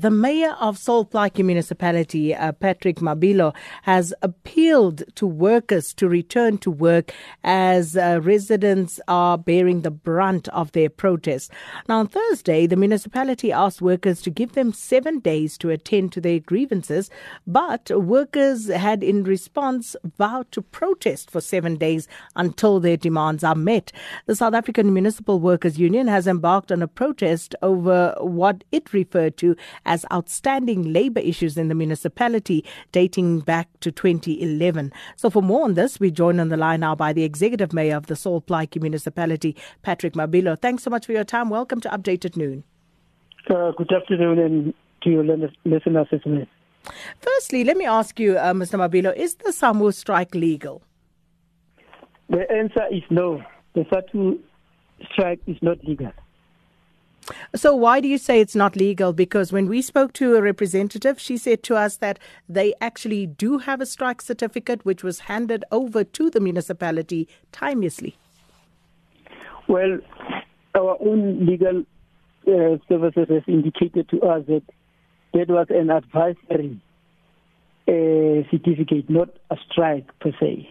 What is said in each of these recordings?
The mayor of Plaatje municipality, uh, Patrick Mabilo, has appealed to workers to return to work as uh, residents are bearing the brunt of their protests. Now, on Thursday, the municipality asked workers to give them seven days to attend to their grievances, but workers had in response vowed to protest for seven days until their demands are met. The South African Municipal Workers Union has embarked on a protest over what it referred to as outstanding labor issues in the municipality dating back to 2011. So for more on this, we join on the line now by the executive mayor of the Sol Plaatje municipality, Patrick Mabilo. Thanks so much for your time. Welcome to Update at Noon. Uh, good afternoon and to your listeners as well. Firstly, let me ask you, uh, Mr. Mabilo, is the SAMWU strike legal? The answer is no. The SATU strike is not legal. So, why do you say it's not legal? Because when we spoke to a representative, she said to us that they actually do have a strike certificate which was handed over to the municipality timelessly. Well, our own legal uh, services have indicated to us that that was an advisory uh, certificate, not a strike per se.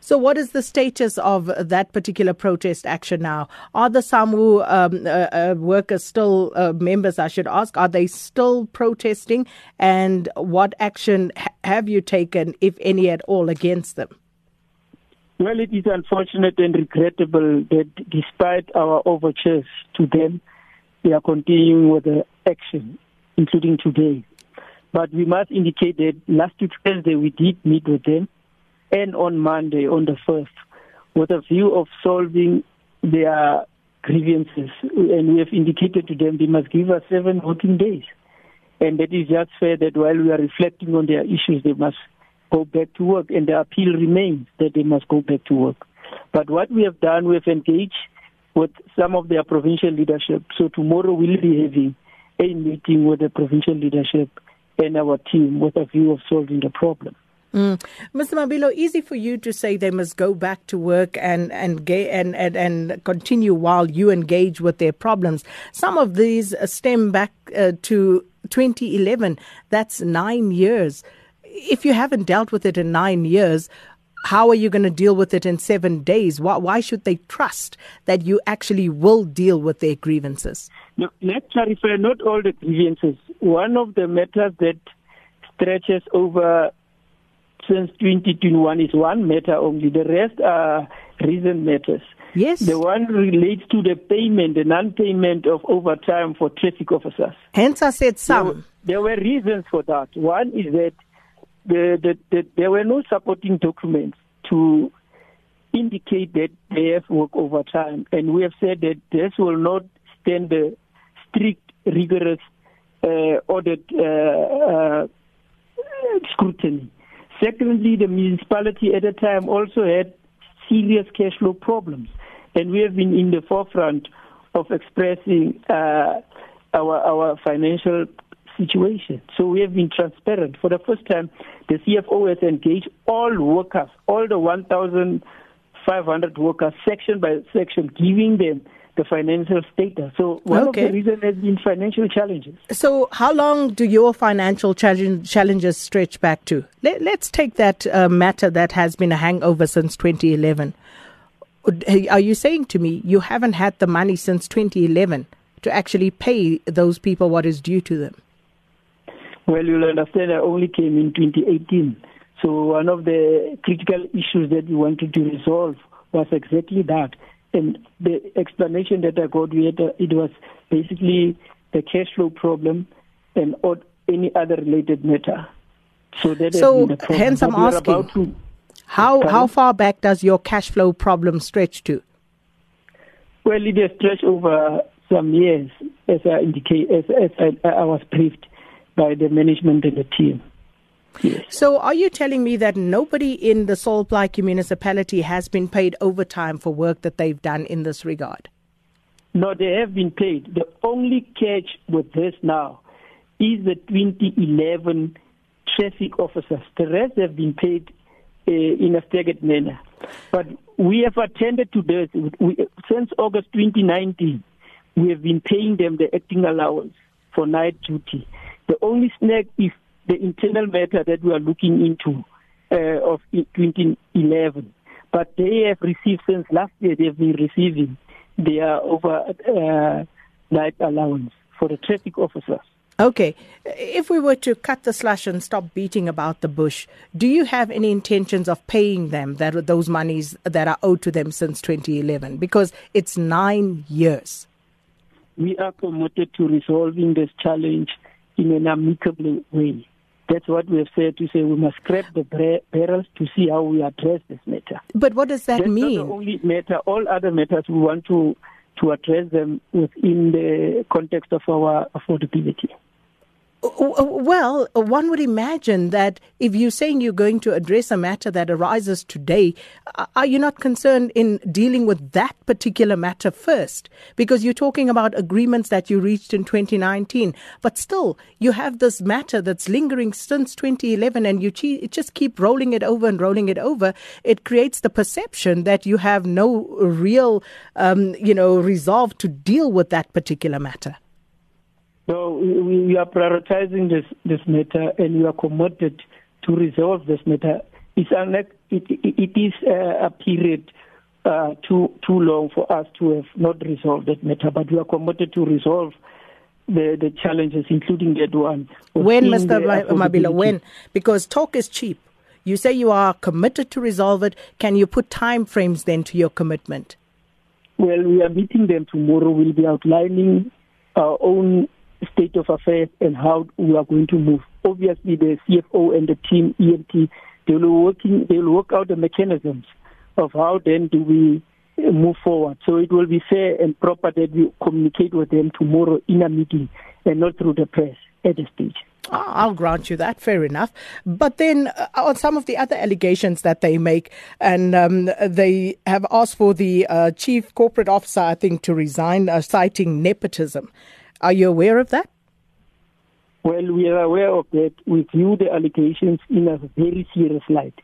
So, what is the status of that particular protest action now? Are the SAMWU um, uh, uh, workers still, uh, members, I should ask, are they still protesting? And what action ha- have you taken, if any at all, against them? Well, it is unfortunate and regrettable that despite our overtures to them, they are continuing with the action, including today. But we must indicate that last week Thursday we did meet with them and on Monday, on the 1st, with a view of solving their grievances. And we have indicated to them they must give us seven working days. And that is just fair that while we are reflecting on their issues, they must go back to work. And the appeal remains that they must go back to work. But what we have done, we have engaged with some of their provincial leadership. So tomorrow we'll be having a meeting with the provincial leadership and our team with a view of solving the problem. Mm. Mr. Mabilo, easy for you to say they must go back to work and and, and and and continue while you engage with their problems. Some of these stem back uh, to 2011. That's nine years. If you haven't dealt with it in nine years, how are you going to deal with it in seven days? Why, why should they trust that you actually will deal with their grievances? No, let's clarify not all the grievances. One of the matters that stretches over since 2021 is one matter only. The rest are recent matters. Yes. The one relates to the payment, the non-payment of overtime for traffic officers. Hence, I said some. There, there were reasons for that. One is that the, the, the, there were no supporting documents to indicate that they have work overtime, and we have said that this will not stand the strict, rigorous uh, audit uh, uh, scrutiny. Secondly, the municipality at the time also had serious cash flow problems, and we have been in the forefront of expressing uh, our our financial situation. So we have been transparent. For the first time, the CFO has engaged all workers, all the 1,500 workers, section by section, giving them the financial status. So one okay. of the reasons has been financial challenges. So how long do your financial challenges stretch back to? Let, us take that uh, matter that has been a hangover since 2011. Are you saying to me you haven't had the money since 2011 to actually pay those people what is due to them? Well, you'll understand I only came in 2018. So one of the critical issues that we wanted to resolve was exactly that and the explanation that I got, we had, uh, it was basically the cash flow problem and or any other related matter. So that so hence I'm asking, to, how how far back does your cash flow problem stretch to? Well, it has stretched over some years, as I indicate, as, as I, I was briefed by the management and the team. So, are you telling me that nobody in the Sol Plaatje municipality has been paid overtime for work that they've done in this regard? No, they have been paid. The only catch with this now is the 2011 traffic officers. The rest have been paid uh, in a staggered manner. But we have attended to this. We, since August 2019, we have been paying them the acting allowance for night duty. The only snag is the internal matter that we are looking into uh, of 2011. But they have received since last year. They have been receiving their over uh, night allowance for the traffic officers. Okay. If we were to cut the slash and stop beating about the bush, do you have any intentions of paying them that those monies that are owed to them since 2011? Because it's nine years. We are committed to resolving this challenge in an amicable way. That's what we have said to say we must scrap the barrels to see how we address this matter. But what does that That's mean? Not the only matter. All other matters we want to to address them within the context of our affordability. Well, one would imagine that if you're saying you're going to address a matter that arises today, are you not concerned in dealing with that particular matter first? Because you're talking about agreements that you reached in 2019, but still you have this matter that's lingering since 2011 and you just keep rolling it over and rolling it over. It creates the perception that you have no real, um, you know, resolve to deal with that particular matter. So we, we are prioritizing this this matter, and we are committed to resolve this matter. It's unlike, it, it is a period uh, too too long for us to have not resolved that matter, but we are committed to resolve the the challenges, including that one. When, Mr. Mabilo, when? Because talk is cheap. You say you are committed to resolve it. Can you put time frames then to your commitment? Well, we are meeting them tomorrow. We'll be outlining our own state of affairs and how we are going to move. Obviously, the CFO and the team, EMT, they will working, they will work out the mechanisms of how then do we move forward. So it will be fair and proper that we communicate with them tomorrow in a meeting and not through the press at this stage. I'll grant you that, fair enough. But then, uh, on some of the other allegations that they make, and um, they have asked for the uh, chief corporate officer, I think, to resign, uh, citing nepotism. Are you aware of that? Well, we are aware of that. We view the allegations in a very serious light.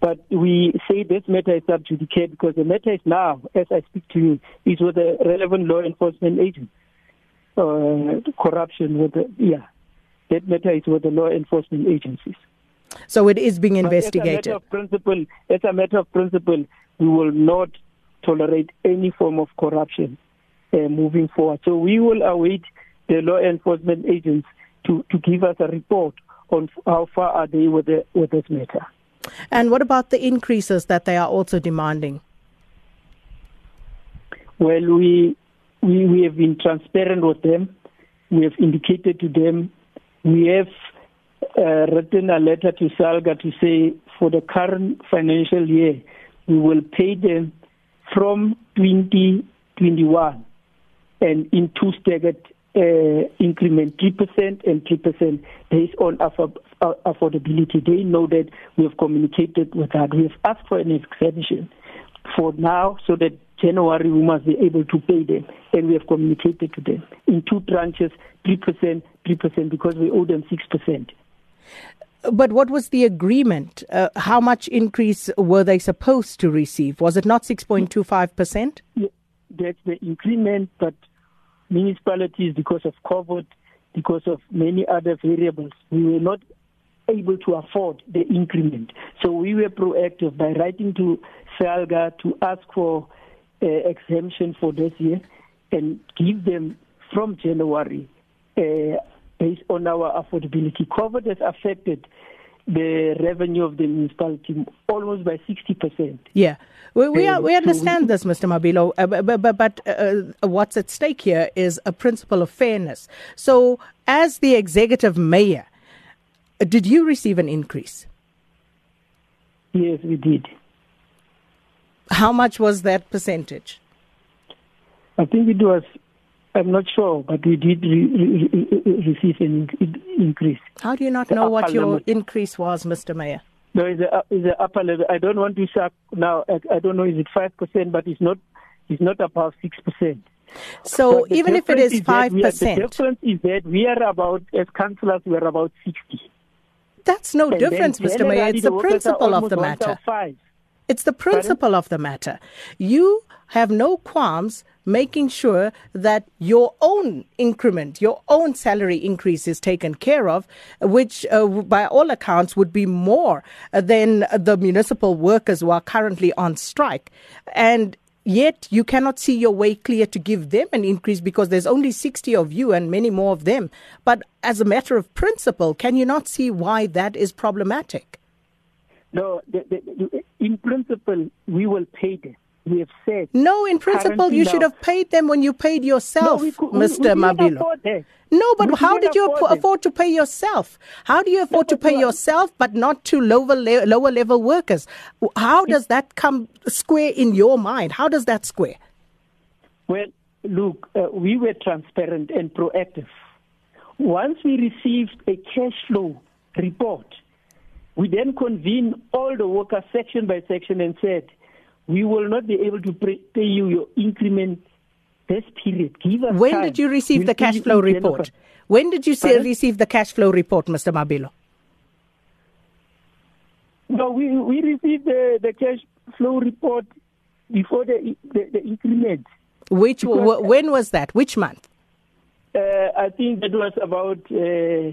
But we say this matter is sub judice because the matter is now, as I speak to you, is with the relevant law enforcement agents. Uh, corruption with the, yeah, that matter is with the law enforcement agencies. So it is being investigated. As a matter of principle, as a matter of principle, we will not tolerate any form of corruption moving forward. So we will await the law enforcement agents to, to give us a report on how far are they with, the, with this matter. And what about the increases that they are also demanding? Well, we, we, we have been transparent with them. We have indicated to them. We have uh, written a letter to SALGA to say for the current financial year, we will pay them from 2021 and in two staggered uh, increment, 3% and 3% based on aff- affordability. They know that we have communicated with that. We have asked for an extension for now so that January we must be able to pay them. And we have communicated to them in two tranches, 3%, 3%, because we owe them 6%. But what was the agreement? Uh, how much increase were they supposed to receive? Was it not 6.25%? That's the increment, but municipalities, because of COVID, because of many other variables, we were not able to afford the increment. So we were proactive by writing to SALGA to ask for uh, exemption for this year and give them from January uh, based on our affordability. COVID has affected the revenue of the municipality almost by 60%. Yeah. We, we, are, we understand this, Mr. Mabilo, uh, but, but, but uh, what's at stake here is a principle of fairness. So, as the executive mayor, did you receive an increase? Yes, we did. How much was that percentage? I think it was I'm not sure, but we did re- re- receive an increase. How do you not know what your limit. increase was, Mr. Mayor? No, it's the, it's the upper level. I don't want to say now. I, I don't know. Is it five percent? But it's not. It's not above six percent. So even if it is five percent, the difference is that we are about as councillors we are about sixty. That's no and difference, Mr. Mayor. It's the, the principle of the matter. Five. It's the principle of the matter. You have no qualms making sure that your own increment, your own salary increase is taken care of, which uh, by all accounts would be more than the municipal workers who are currently on strike. And Yet you cannot see your way clear to give them an increase because there's only 60 of you and many more of them. But as a matter of principle, can you not see why that is problematic? No, the, the, in principle, we will pay them. We have said. No, in principle, you now, should have paid them when you paid yourself, no, could, Mr. We, we Mabilo. No, but we how did you afford, afford to pay yourself? How do you afford no, to pay yourself, but not to lower le- lower level workers? How does that come square in your mind? How does that square? Well, look, uh, we were transparent and proactive. Once we received a cash flow report, we then convened all the workers section by section and said we will not be able to pay you your increment this period. Give us When time. did you receive we'll the cash flow report? When did you say, receive the cash flow report, Mr. Mabilo? No, we we received the, the cash flow report before the the, the increment. Which because, when was that? Which month? Uh, I think that was about uh,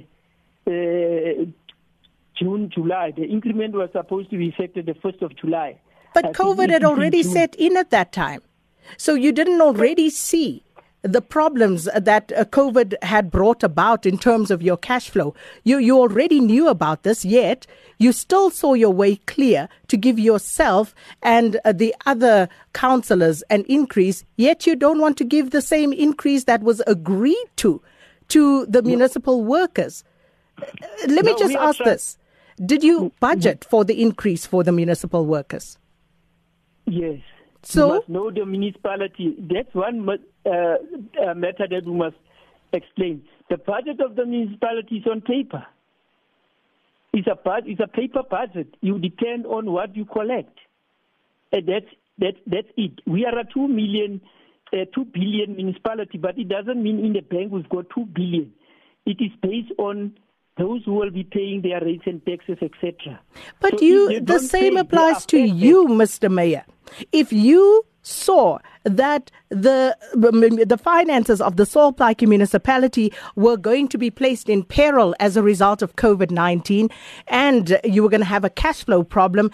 uh, June, July. The increment was supposed to be effective the first of July. But I COVID had already set in at that time. So you didn't already see the problems that uh, COVID had brought about in terms of your cash flow. You, you already knew about this, yet you still saw your way clear to give yourself and uh, the other councillors an increase, yet you don't want to give the same increase that was agreed to to the no. municipal workers. Uh, let no, me just ask this. Did you mm, budget for the increase for the municipal workers? Yes. So you must know the municipality. That's one uh, uh, matter that we must explain. The budget of the municipality is on paper. It's a it's a paper budget. You depend on what you collect, and that's that that's it. We are a two million, uh, two billion municipality, but it doesn't mean in the bank we've got two billion. It is based on those who will be paying their rates and taxes, etc. But so you, the same pay, applies to you, Mr. Mayor. If you saw that the the finances of the Sol Plaatje municipality were going to be placed in peril as a result of COVID-19 and you were going to have a cash flow problem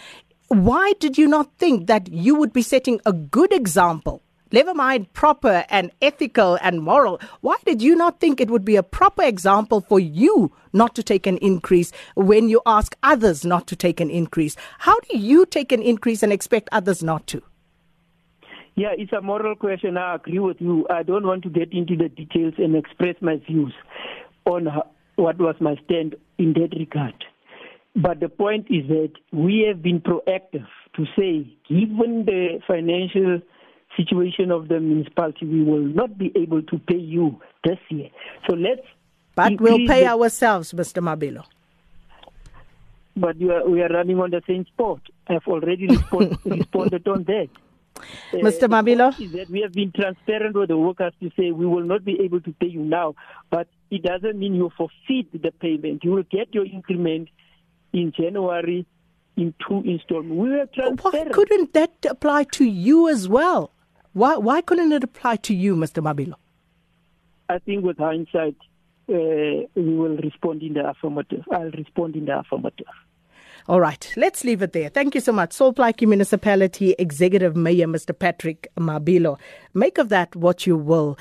why did you not think that you would be setting a good example never mind proper and ethical and moral. Why did you not think it would be a proper example for you not to take an increase when you ask others not to take an increase? How do you take an increase and expect others not to? Yeah, it's a moral question. I agree with you. I don't want to get into the details and express my views on what was my stand in that regard. But the point is that we have been proactive to say, given the financial situation of the municipality, we will not be able to pay you this year. So let's. But we'll pay the, ourselves, Mr. Mabilo. But are, we are running on the same spot. I've already respond, responded on that. Uh, Mr. Mabilo? Is that we have been transparent with the workers to say we will not be able to pay you now, but it doesn't mean you forfeit the payment. You will get your increment in January in two installments. We were transparent. Why couldn't that apply to you as well? Why, why couldn't it apply to you, Mr. Mabilo? I think with hindsight, uh, we will respond in the affirmative. I'll respond in the affirmative. All right, let's leave it there. Thank you so much. Sol Plaatje Municipality Executive Mayor, Mr. Patrick Mabilo. Make of that what you will.